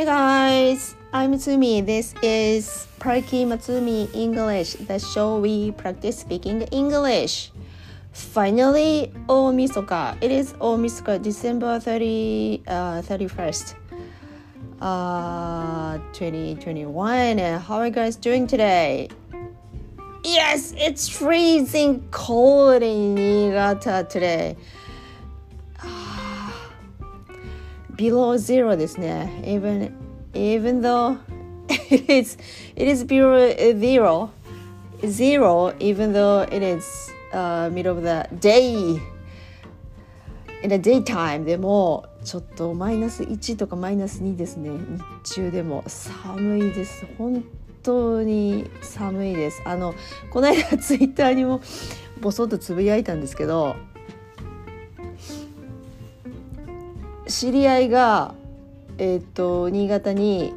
Hey guys, I'm Tsumi. This is Parky Matsumi English, the show we practice speaking English. Finally, Omisoka. It is Omisoka, December 30, uh, 31st, uh, 2021. How are you guys doing today? Yes, it's freezing cold in Niigata today. Below zero ですね。Even even though it is it is below zero zero even though it is uh, middle of the day in the daytime でもちょっとマイナス1とかマイナス2ですね日中でも寒いです本当に寒いですあのこの間ツイッターにもボソッとつぶやいたんですけど知り合いが、えーと、新潟に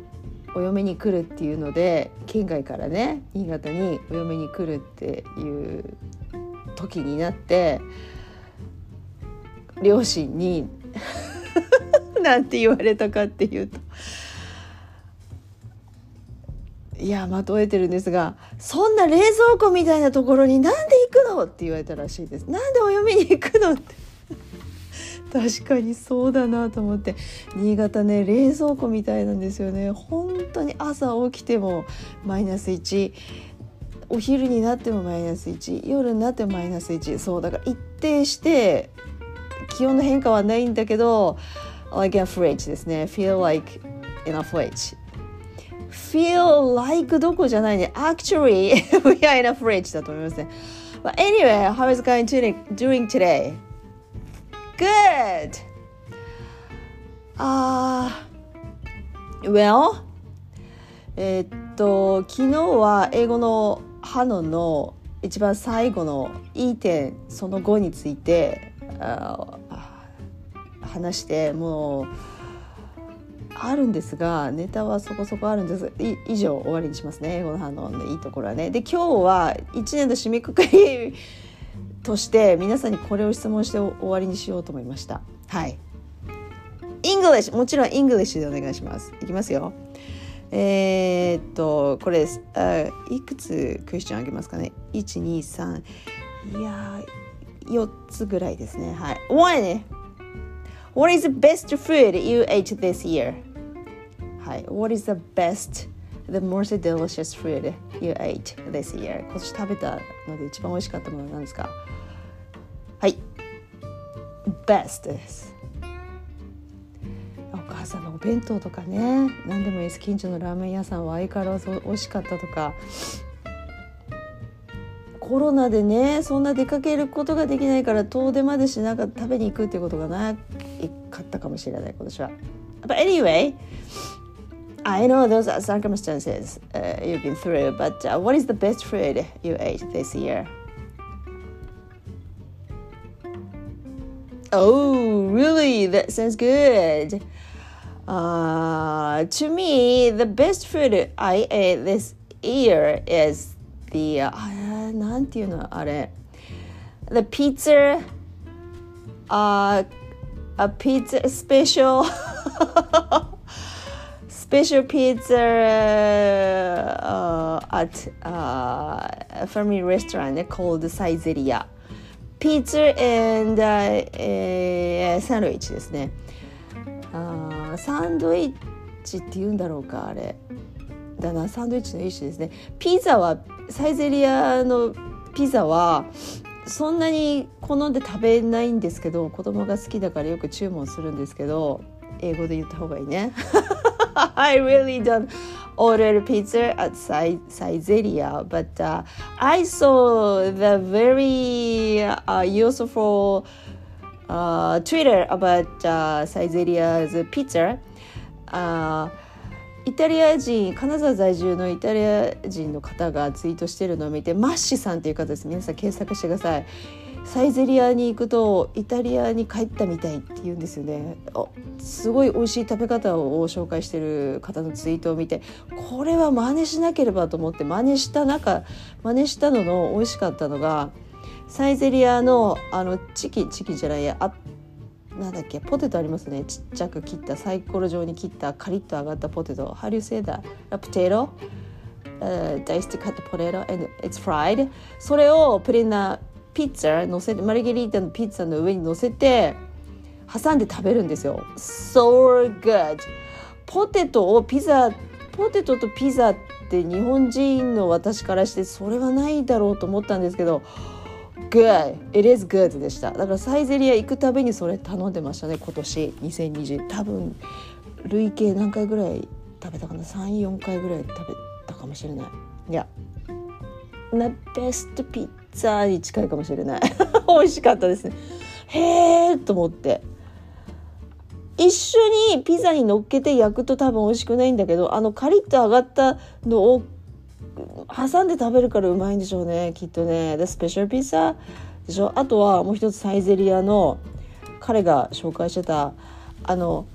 お嫁に来るっていうので県外からね新潟にお嫁に来るっていう時になって両親に なんて言われたかっていうと。いやまとえてるんですがそんな冷蔵庫みたいなところになんで行くのって言われたらしいです。なんでお嫁に行くのって確かにそうだなと思って。新潟ね冷蔵庫みたいなんですよね。本当に朝起きてもマイナス1お昼になってもマイナス1夜になってもマイナス1そうだから一定して気温の変化はないんだけど like a fridge ですね。feel like in a fridge feel like どこじゃないね。actually we are in a fridge だと思いますね。But anyway, how is going to doing today? Good. Uh, well, えっと昨日は英語の「ハノ」の一番最後のいい点その後について話してもうあるんですがネタはそこそこあるんです。以上終わりにしますね。英語の反応のいいところはね。で今日は1年の締めくくりとして皆さんにこれを質問して終わりにしようと思いました。はい。English! もちろん English でお願いします。いきますよ。えー、っとこれです。あいくつクエスチョンあげますかね？123いや4つぐらいですね。はい。One! What is the best food you ate this year? はい。What is the best the most delicious food you ate this year. 今年食べたので一番美味しかったものは何ですか？はい。Best ですお母さんのお弁当とかね。何でもいいです。近所のラーメン屋さんは相変わらず美味しかったとか。コロナでねそんな出かけることができないから遠出までしなか食べに行くっていうことがないかったかもしれない今年は。But anyway I know those are circumstances uh, you've been through, but uh, what is the best food you ate this year? Oh, really? That sounds good. Uh, to me, the best food I ate this year is the uh, なんていうのあれ the pizza uh, a pizza special special pizza uh, at uh, a family restaurant called Saizeria. Pizza and、uh, えー、サンドイッチですね。あサンドイッチって言うんだろうかあれ。だなサンドイッチの一種ですね。ピザはサイゼリアのピザはそんなに好んで食べないんですけど子供が好きだからよく注文するんですけど英語で言った方がいいね。I really don't order pizza at Saizeria, but uh, I saw the very uh, useful uh, Twitter about uh, Saizeria's pizza. Uh, イタリア人金沢在住のイタリア人の方がツイートしてるのを見てマッシさんっていう方です皆さん検索してくださいサイゼリアに行くとイタリアに帰ったみたいって言うんですよねすごい美味しい食べ方を紹介してる方のツイートを見てこれは真似しなければと思って真似した中真似したのの美味しかったのがサイゼリアのあのチキチキじゃないやあなんだっけポテトありますねちっちゃく切ったサイコロ状に切ったカリッと揚がったポテト How do you say that? A potato? Uh, diced cut potato and it's fried それをプリンナピッツァ乗せてマルゲリータのピッツァの上に乗せて挟んで食べるんですよ。So good. ポテトをピザポテトとピザって日本人の私からしてそれはないだろうと思ったんですけど Good. It is good でした。だからサイゼリア行くたびにそれ頼んでましたね今年。2020多分累計何回ぐらい食べたかな？34回ぐらい食べたかもしれない。いや The best ピッツァに近いかもしれない。美味しかったですね。へえと思って。一緒にピザに乗っけて焼くと多分美味しくないんだけどあのカリッと揚がったのを挟んで食べるからうまいんでしょうねきっとね。でスペシャルピザでしょ？あとはもう一つサイゼリアの彼が紹介してたあの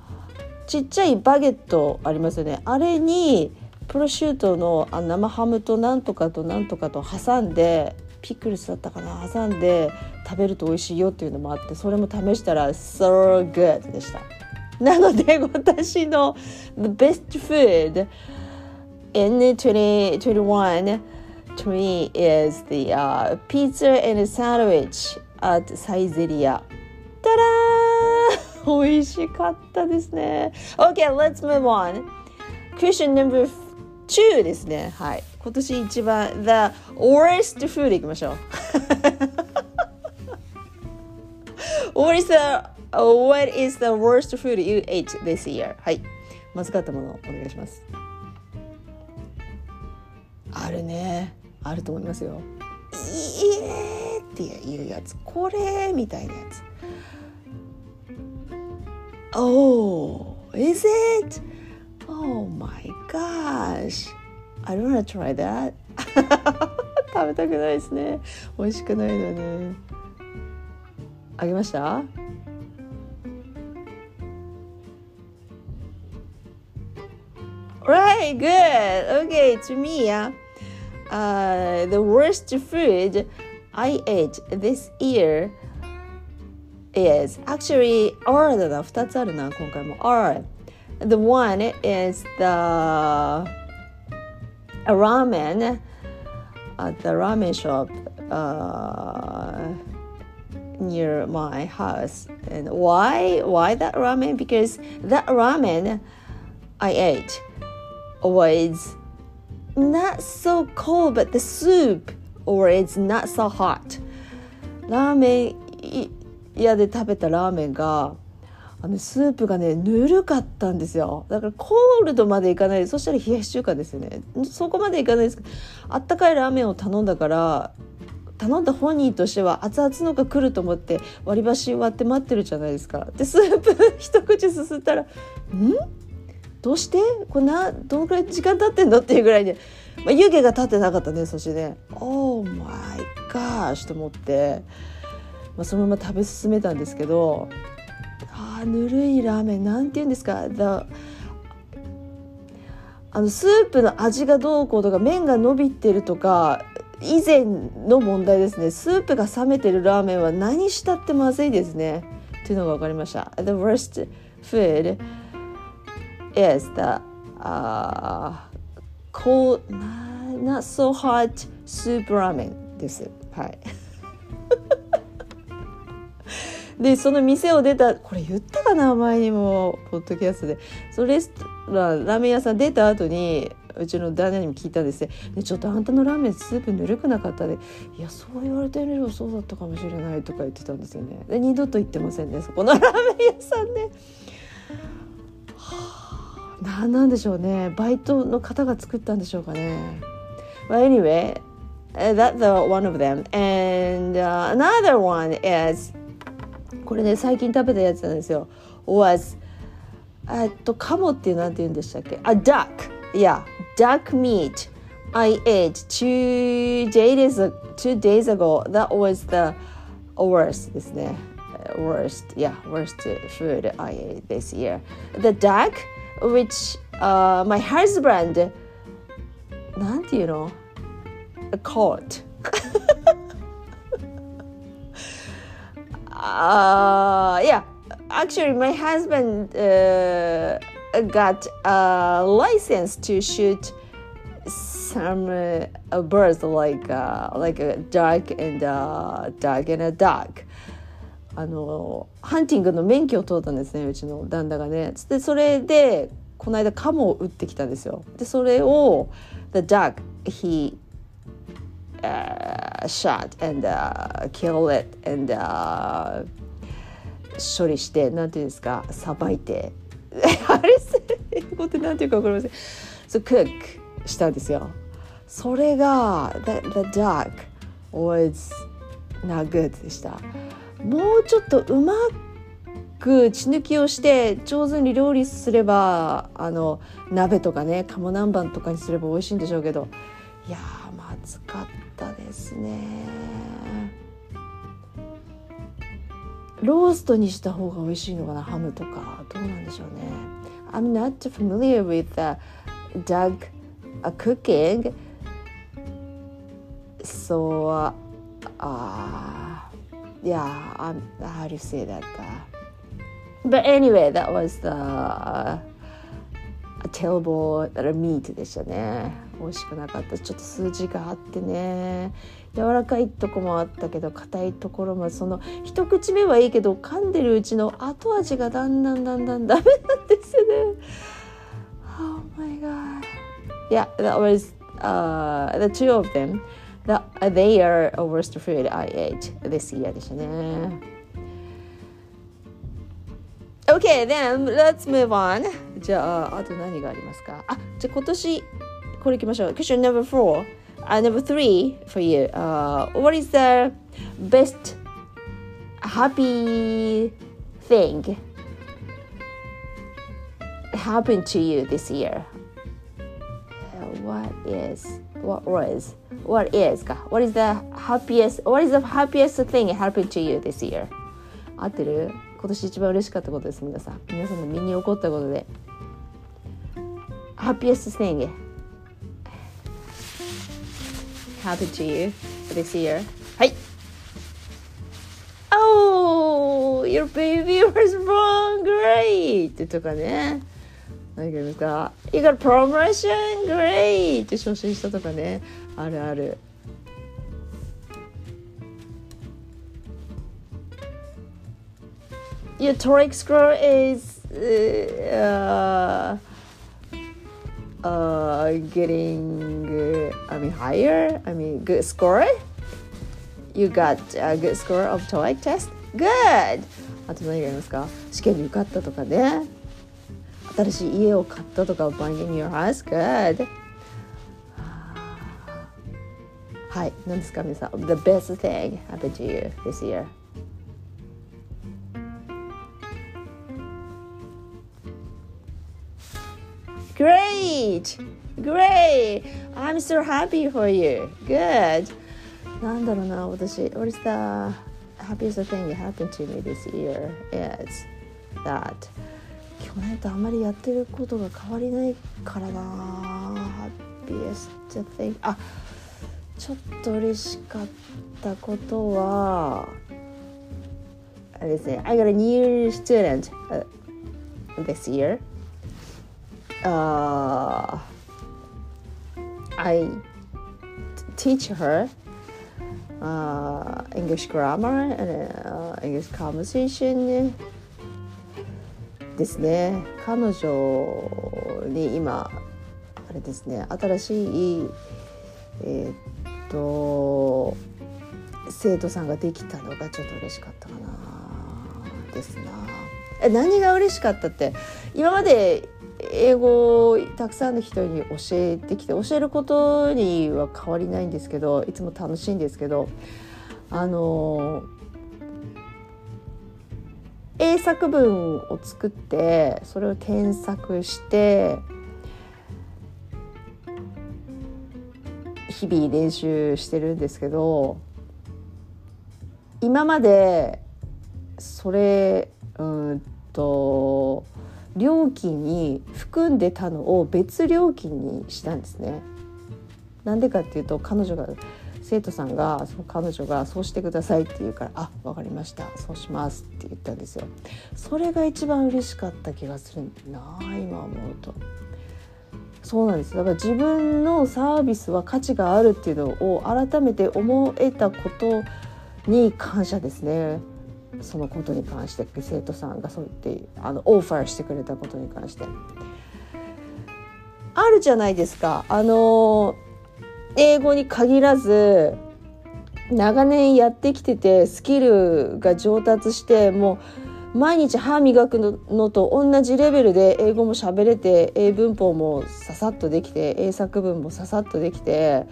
ちっちゃいバゲットありますよね。あれにプロシュートの生ハムとなんとかとなんとかと挟んでピクルスだったかな挟んで食べると美味しいよっていうのもあってそれも試したら so good でしたなので私の the best food in 2021 to me is the、uh, pizza and sandwich at サイゼリアたらー美味しかったですね OK let's move on question number 中ですね。はい。今年一番、the worst food いきましょう。what, is the, worst food you ate this year? はい。まずかったものをお願いします。あるね。あると思いますよ。いえーっていうやつ。これみたいなやつ。Oh, is it? Oh my gosh I don't wanna try that 食べたくないですね美味しくないのねあげました Right, good. Okay, to me, yeah. Uh, the worst food I ate this year is actually R だな2つあるな今回も R the one is the a ramen at the ramen shop uh, near my house and why why that ramen because that ramen I ate was not so cold, but the soup or it's not so hot. ラーメン屋で食べたラーメンが あのスープがねぬるかったんですよ。だからコールドまでいかない。そしたら冷やし中華ですよね。そこまでいかないですけどあったかいラーメンを頼んだから頼んだ本人としては熱々のが来ると思って割り箸割って待ってるじゃないですか。でスープ一口すすったら「ん？どうして？こんなどのくらい時間経ってんの？っていうぐらいで、まあ、湯気が立ってなかったねそしてね「オーマイガーシ」と思って、まあ、そのまま食べ進めたんですけどあぬるいラーメンなんて言うんですか？The あのスープの味がどうこうとか麺が伸びてるとか以前の問題ですね。スープが冷めてるラーメンは何したってまずいですね。というのが分かりました。The worst food is the uh, cold not so hot soup ramen です。はい。でその店を出たこれ言ったかな前にもポッドキャストで。そのレストランラーメン屋さん出た後にうちの旦那にも聞いたんですね。ちょっとあんたのラーメンスープぬるくなかったで。いやそう言われてみればそうだったかもしれないとか言ってたんですよね。で二度と行ってませんねそこのラーメン屋さんね何なんでしょうね。バイトの方が作ったんでしょうかね。Well anyway that's one of them. And、another one is これね最近食べたやつなんですよ was えっとカモっていうなんて言うんでしたっけあ duck yeah duck meat I ate two days two days ago that was the worst ですね worst yeah worst food I ate this year the duck which uh, my husband なんていうの caught uh, yeah actually, my husband uh, got a license to shoot some uh, birds like uh, like a duck and a duck and a duck. あのハンティングの免許を取ったんですねうちの旦那がねでそれでこの間カモを撃ってきたんですよでそれを The duck he shot and uh, kill it and uh, 処理してなんていうんですかさばいて。あれ英語ってなんていうか分かりません。So cook したんですよ。それが the, the duck was not good でした。もうちょっとうまく血抜きをして上手に料理すればあの鍋とかね鴨南蛮とかにすれば美味しいんでしょうけど。いやーまずかった。ですねローストにした方が美味しいのかなハムとかどうなんでしょうね I'm not familiar with the duck uh, cooking so uh, yeah I'm, how do you say that uh, but anyway that was the uh, a terrible meat でしたね美味しくなかった。ちょっと数字があってね。柔らかいとこもあったけど硬いところもその一口目はいいけど噛んでるうちの後味がだんだんだんだんダメなんですよね。Oh my god. Yeah that was uh, the two of them. That they are worst food I ate this year でしたね。Okay, then let's move on. じゃあ、あと何がありますか？あ、じゃあ今年、これいきましょう。Question number four. Uh, number three for you. Uh, what is the best happy thing happened to you this year? What is, what was, what is か What is the happiest, what is the happiest thing happened to you this year? 合ってる今年一番嬉しかったことです皆さん皆さんの身に起こったことで happiest thing happened to you this year はい Oh your baby was born great とかね何かですか You got promotion great 昇進したとかねあるある your TOEIC score is uh, uh, getting, uh, I mean, higher. I mean, good score. You got a good score of TOEIC test. Good. あと何がありますか試験に受かったとかね。新しい家を買ったとか、buying in your house. Good. はい、何ですか皆さん ?The best thing happened to you this year. Great! Great! I'm so happy for you. Good. なんだろうな、私。What is the happiest thing that happened to me this year? Is that 去年とあまりやってることが変わりないからな。happiest thing あ、ちょっと嬉しかったことは、あれですね。I got a new student、uh, this year. uh, I teach her uh, English grammar and uh, English conversation ですね彼女に今あれですね新しいえー、っと生徒さんができたのがちょっと嬉しかったかなですな何が嬉しかったって？今まで英語をたくさんの人に教えてきて教えることには変わりないんですけどいつも楽しいんですけどあの英作文を作ってそれを添削して日々練習してるんですけど今までそれうんと料金に含んでたのを別料金にしたんですね。なんでかっていうと彼女が生徒さんがその彼女がそうしてくださいって言うから「あ分かりましたそうします」って言ったんですよ。それが一番嬉しかった気がするな今思うと。そうなんですだから自分のサービスは価値があるっていうのを改めて思えたことに感謝ですねそのことに関して生徒さんがそう言ってあのオファーしてくれたことに関して。あるじゃないですか。あの英語に限らず長年やってきててスキルが上達してもう毎日歯磨くのと同じレベルで英語も喋れて英文法もささっとできて英作文もささっとできて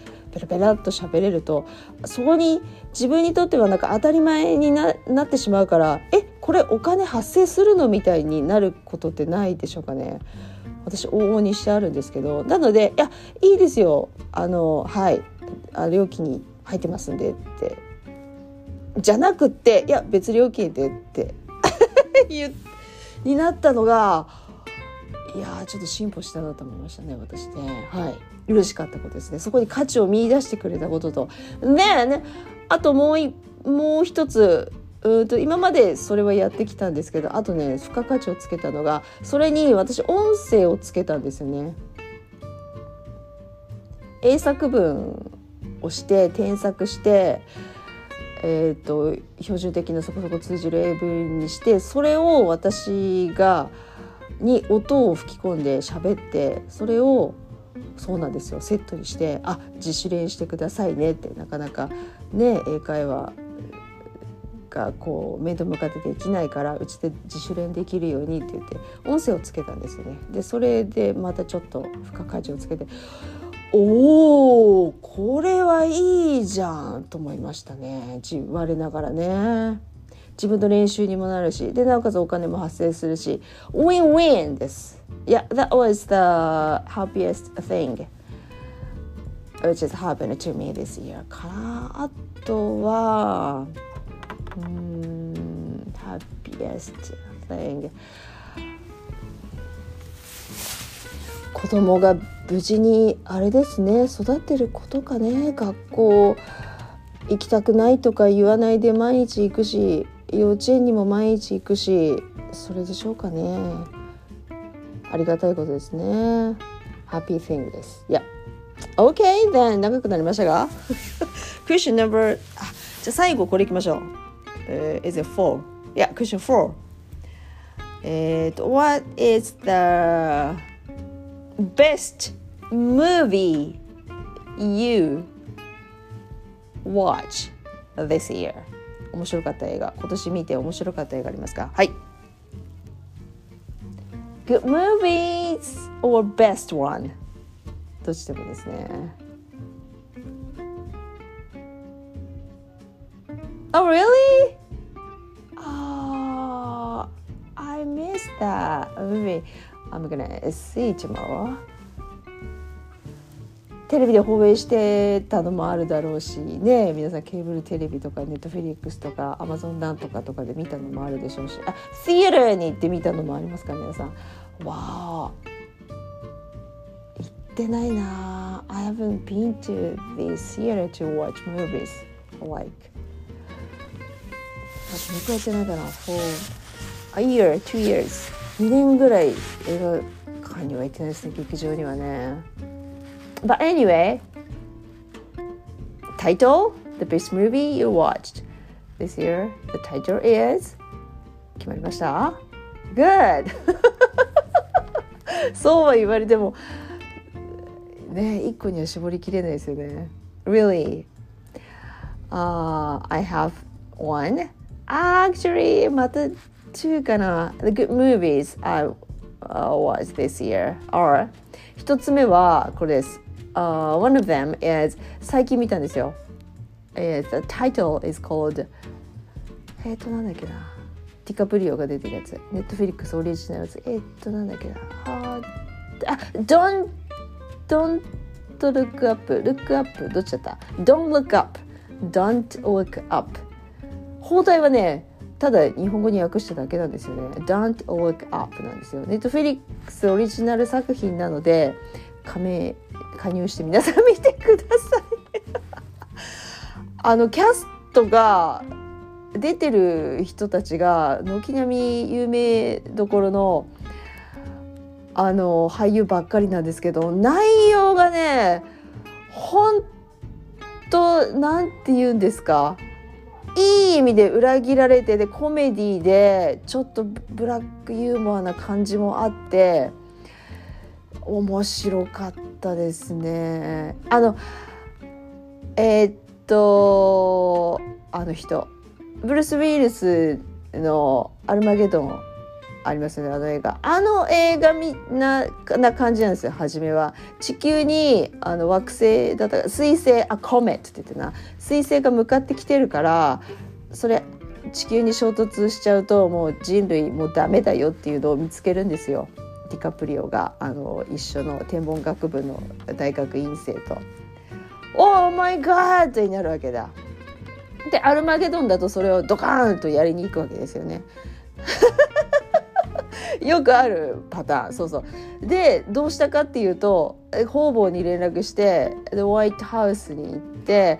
ペラペラっと喋れるとそこに自分にとってはなんか当たり前になってしまうからえこれお金発生するのみたいになることってないでしょうかね。私往々にしてあるんですけど。なのでいやいいですよ。あのはい。あ料金に入ってますんでって。じゃなくっていや別料金でって。になったのがいやちょっと進歩したなと思いましたね私ね。はい。嬉しかったことですねそこに価値を見出してくれたこととねねあともうもう一つうんと今までそれはやってきたんですけどあとね付加価値をつけたのがそれに私音声をつけたんですよね。英作文をして添削してえーと、標準的なそこそこ通じる英文にしてそれを私がに音を吹き込んで喋ってそれをそうなんですよ。セットにして「あ自主練してくださいね」ってなかなかね英会話がこう面と向かってできないからうちで自主練できるようにって言って音声をつけたんですよね。でそれでまたちょっと付加価値をつけておおこれはいいじゃんと思いましたね。我ながらね。自分の練習にもなるしでなおかつお金も発生するしウィンウィンです。Yeah that was the happiest thing which has happened to me this year. かな。あとはうん happiest thing 子供が無事にあれですね育ってることかね学校行きたくないとか言わないで毎日行くし幼稚園にも毎日行くしそれでしょうかねありがたいことですねハッピーティングですいや、yeah. OK then 長くなりましたが？クッション No.4 じゃあ最後これいきましょう、uh, Is it 4? いやクッション4えーと What is the best movie you watch this year? 面白かった映画今年見て面白かった映画ありますかはい Good movies or best one どっちでもですね Oh really? Oh, I missed that movie. I'm gonna see tomorrow テレビで放映してたのもあるだろうしね。皆さんケーブルテレビとかネットフェリックスとかアマゾンなんとかとかで見たのもあるでしょうし。あシアターに行って見たのもありますか皆さん。わあ。行ってないな。I haven't been to the theater to watch movies like あどのくらいやってないかな。For a year, two years 2年ぐらい映画館には行ってないですね劇場にはね。But anyway title the best movie you watched this year the title is 決まりました Good そうは言われてもね一個には絞りきれないですよね Really uh, I have one actually また two かな The good movies I、uh, was this year are 一つ目はこれです、 Uh, One of them is 最近見たんですよ。It's, The title is called えっとなんだっけな。ディカプリオが出てるやつ。ネットフィリックスオリジナルやつえっとなんだっけな。ああ Don't Don't look up look up どっちだった？Don't look up Don't look up 放題はねただ日本語に訳しただけなんですよね。Don't look up なんですよ。ネットフェリックスオリジナル作品なので加盟加入して皆さん見てください。あのキャストが出てる人たちが軒並み有名どころのあの俳優ばっかりなんですけど内容がね本当なんて言うんですかいい意味で裏切られてでコメディでちょっとブラックユーモアな感じもあって面白かったですね。あのえー、っとあの人ブルース・ウィルスの「アルマゲドン」ありますよねあの映画。あの映画みなな感じなんですよ初めは。地球にあの惑星だった彗星あコメットって言ってな。彗星が向かってきてるからそれ地球に衝突しちゃうともう人類もうダメだよっていうのを見つけるんですよ。ディカプリオがあの一緒の天文学部の大学院生と「オーマイガー!」になるわけだ。でアルマゲドンだとそれをドカーンとやりに行くわけですよね。よくあるパターンそうそうでどうしたかっていうと方々に連絡してでホワイトハウスに行って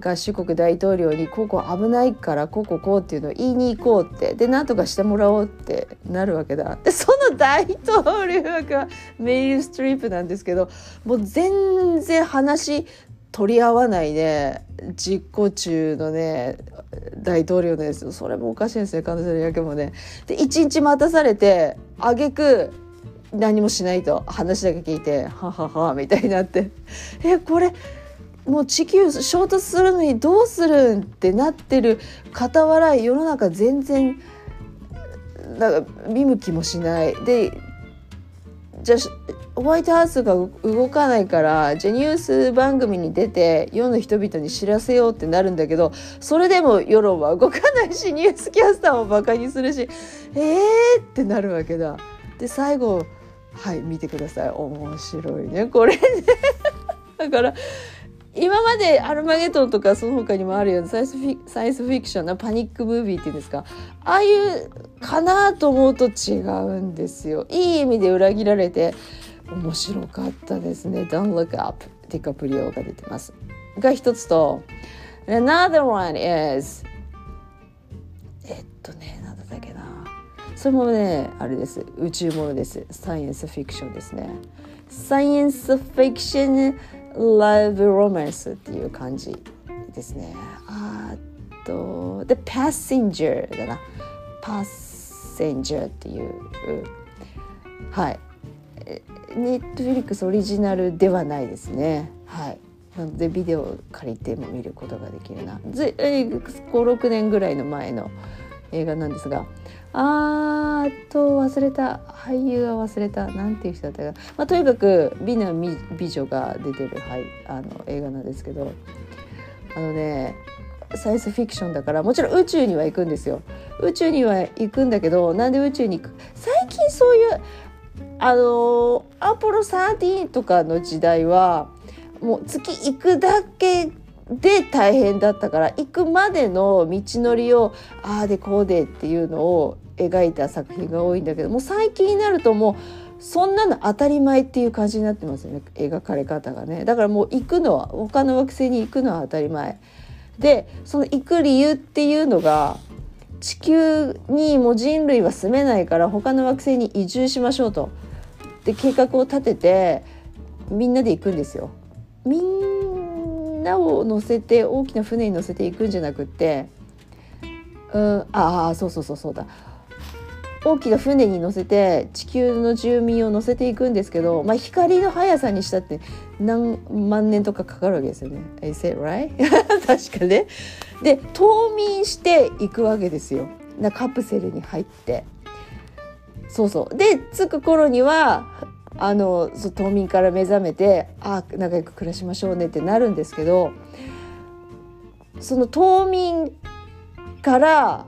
合衆国大統領にここ危ないからこここうっていうのを言いに行こうって。で何とかしてもらおうってなるわけだ。でその大統領がメリル・ストリップなんですけどもう全然話取り合わないで実行中のね大統領ですよそれもおかしいですね彼女の役もね。で一日待たされてあげく何もしないと話だけ聞いて「ははは」みたいになって「えこれもう地球衝突するのにどうするん?」ってなってる傍ら世の中全然なんか見向きもしない。でじゃホワイトハウスが動かないからじゃあニュース番組に出て世の人々に知らせようってなるんだけどそれでも世論は動かないし ニュースキャスターもバカにするしえーってなるわけだ。で最後はい見てください面白いねこれね だから今までアルマゲトンとかその他にもあるようなサイスフィサイスフィクションなパニックムービーっていうんですか？ああいうかなと思うと違うんですよ。いい意味で裏切られて面白かったですね。Don't look up ディカプリオが出てます。が一つと Another one is えっとね何だったっけな。それもねあれです。宇宙ものです。サイエンスフィクションですね。サイエンスフィクションラブロマンスっていう感じですね。あと The Passenger だな。Passenger っていうはい。ネットフリックスオリジナルではないですね。はい。なのでビデオを借りても見ることができるな。56年ぐらいの前の映画なんですがあーと忘れた。俳優は忘れた。なんていう人だったか、まあ、とにかく美な美女が出てる、はい、あの映画なんですけど。あのねサイエンスフィクションだからもちろん宇宙には行くんですよ。宇宙には行くんだけどなんで宇宙に行く？最近そういうあのアポロ13とかの時代はもう月行くだけで大変だったから行くまでの道のりをああでこうでっていうのを描いた作品が多いんだけどもう最近になるともうそんなの当たり前っていう感じになってますよね描かれ方がね。だからもう行くのは他の惑星に行くのは当たり前。でその行く理由っていうのが地球にもう人類は住めないから他の惑星に移住しましょうと。で計画を立ててみんなで行くんですよ。みんなを乗せて大きな船に乗せていくんじゃなくってうんああそうそうそうそうだ大きな船に乗せて地球の住民を乗せていくんですけど、まあ、光の速さにしたって何万年とかかかるわけですよね。Is it right? 確かね。で冬眠していくわけですよ。なカプセルに入って。そうそうで着く頃にはあの冬眠から目覚めてあ仲良く暮らしましょうねってなるんですけどその冬眠から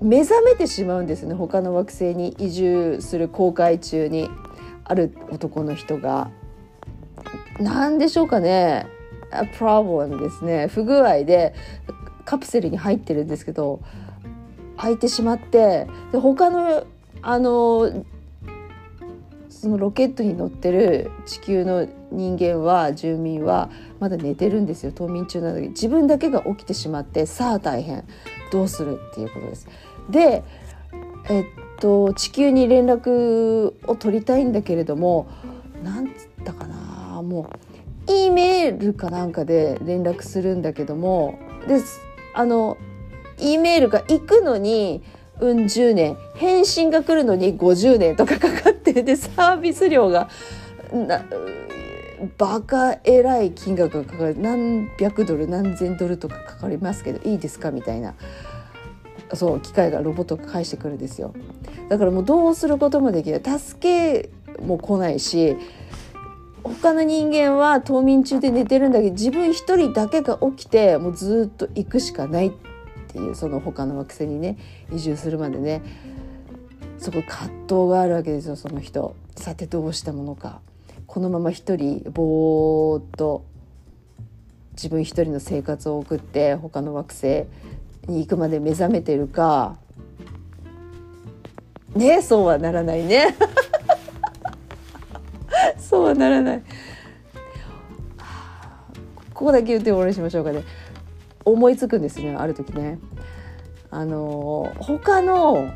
目覚めてしまうんですね他の惑星に移住する航海中にある男の人が。何でしょうかね A problem ですね不具合でカプセルに入ってるんですけど開いてしまってで他のあのそのロケットに乗ってる地球の人間は住民はまだ寝てるんですよ冬眠中なのに自分だけが起きてしまってさあ大変どうするっていうことです。でえっと地球に連絡を取りたいんだけれどもなんつったかなもう E メールかなんかで連絡するんだけどもであの E メールが行くのにうん10年。返信が来るのに50年とかかかってでサービス料がなバカえらい金額がかかる。何百ドル何千ドルとかかかりますけどいいですか？みたいな。そう機械がロボットが返してくるんですよ。だからもうどうすることもできない。助けも来ないし他の人間は冬眠中で寝てるんだけど自分一人だけが起きてもうずっと行くしかない。っていうその他の惑星にね移住するまでねそこ葛藤があるわけですよその人。さてどうしたものか。このまま一人ぼーっと自分一人の生活を送って他の惑星に行くまで目覚めてるか。ねそうはならないね。そうはならない。ここだけ言って終わりしましょうかね。思いつくんですねある時ねあの他の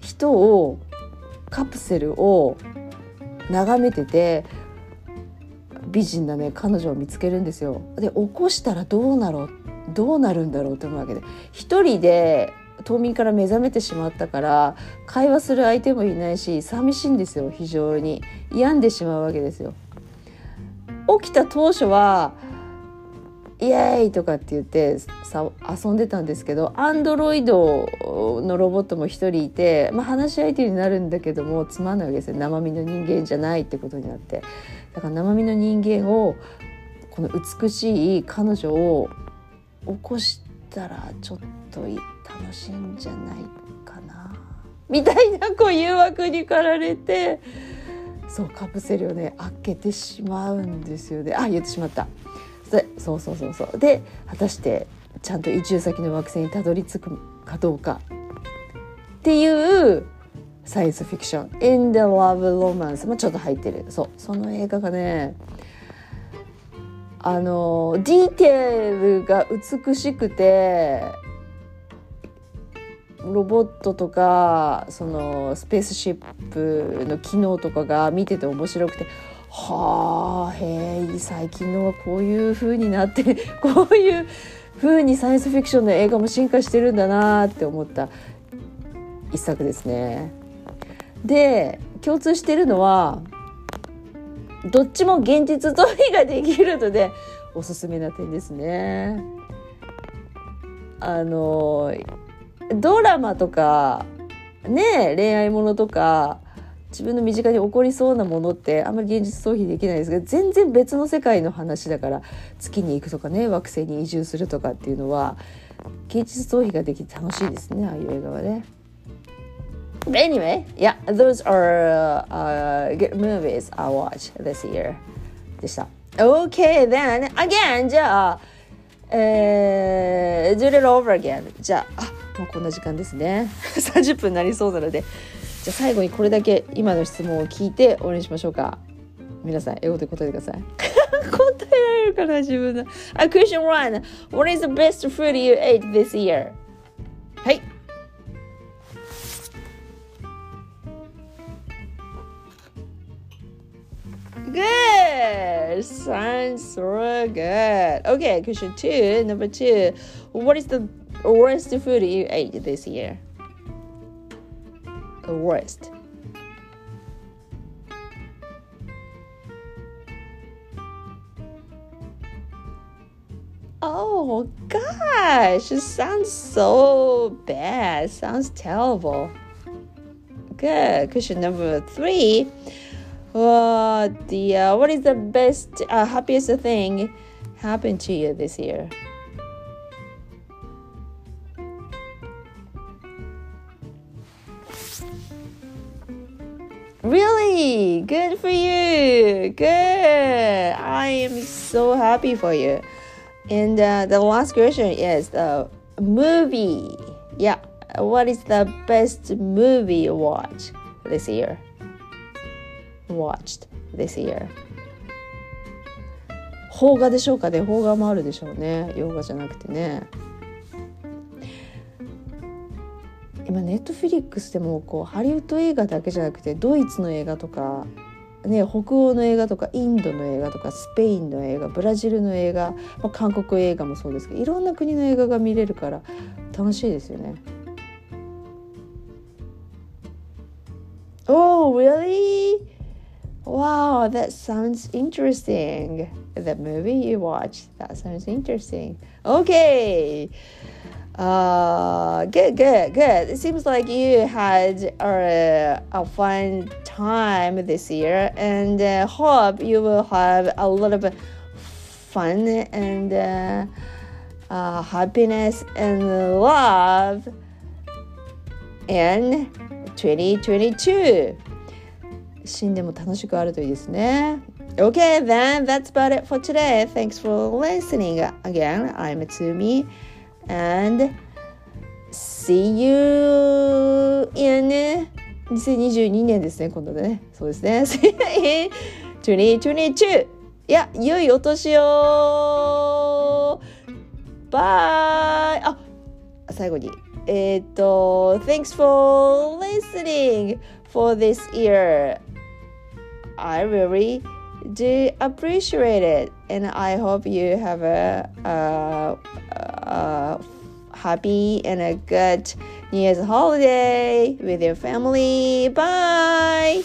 人をカプセルを眺めてて美人なね彼女を見つけるんですよ。で起こしたらどうなろうどうなるんだろうって思うわけで一人で冬眠から目覚めてしまったから会話する相手もいないし寂しいんですよ非常に病んでしまうわけですよ。起きた当初はイエーイとかって言ってさ遊んでたんですけどアンドロイドのロボットも一人いて、まあ、話し相手になるんだけどもつまんないわけですよ。生身の人間じゃないってことになって。だから生身の人間をこの美しい彼女を起こしたらちょっと楽しいんじゃないかな。みたいなこう誘惑に駆られてそうカプセルをね開けてしまうんですよね。あ言ってしまった。そうそうそうそう。で果たしてちゃんと移住先の惑星にたどり着くかどうか。っていうサイエンスフィクション「In the Love Romance」もちょっと入ってる。そう。その映画がねあのディテールが美しくてロボットとかそのスペースシップの機能とかが見てて面白くて。はあへえ最近のはこういう風になって こういう風にサイエンスフィクションの映画も進化してるんだなって思った一作ですね。で共通してるのはどっちも現実逃避ができるのでおすすめな点ですね。あのドラマとかね恋愛ものとか自分の身近に起こりそうなものってあんまり現実逃避できないですけど全然別の世界の話だから月に行くとかね惑星に移住するとかっていうのは現実逃避ができて楽しいですねああいう映画はね。Anyway, yeah, those are uh, good movies I watch this year でした。Okay, then again じゃあ、えー、do it over again じゃああもうこんな時間ですね 30分になりそうなのでじゃあ最後にこれだけ今の質問を聞いて終わりにしましょうか。皆さん、英語で答えてください。答えられるかな、自分の。あ、question one. What is the best food you ate this year? はい。Good. Sounds so good. Okay, question two. Number two. What is the worst food you ate this year? The worst. Oh gosh, it sounds so bad. Sounds terrible. Good. Question number three. Uh, the uh, what is the best, uh, happiest thing happened to you this year? Really? Good for you. Good. I am so happy for you. And uh, the last question is the movie. Yeah. What is the best movie you watched this year? Watched this year. 邦画でしょうかね邦画もあるでしょうね洋画じゃなくてね 今ネットフィリックスでもこうハリウッド映画だけじゃなくてドイツの映画とか、ね、北欧の映画とかインドの映画とかスペインの映画ブラジルの映画、まあ、韓国映画もそうですけどいろんな国の映画が見れるから楽しいですよね。Oh, really? Wow, that sounds interesting. The movie you watched, that sounds interesting. Okay. Uh, good, good, good. It seems like you had a, a fun time this year, and uh, hope you will have a lot of fun and uh, uh, happiness and love in 2022. 新年も楽しくあるといいですね。Okay, then that's about it for today. Thanks for listening. Again, I'm Tsumi. And see you in 2022年ですね今度ねそうですね2022いや良いお年をバイあ最後にえっ、と Thanks for listening for this year I really do appreciate it. And I hope you have a, a, a happy and a good New Year's holiday with your family. Bye.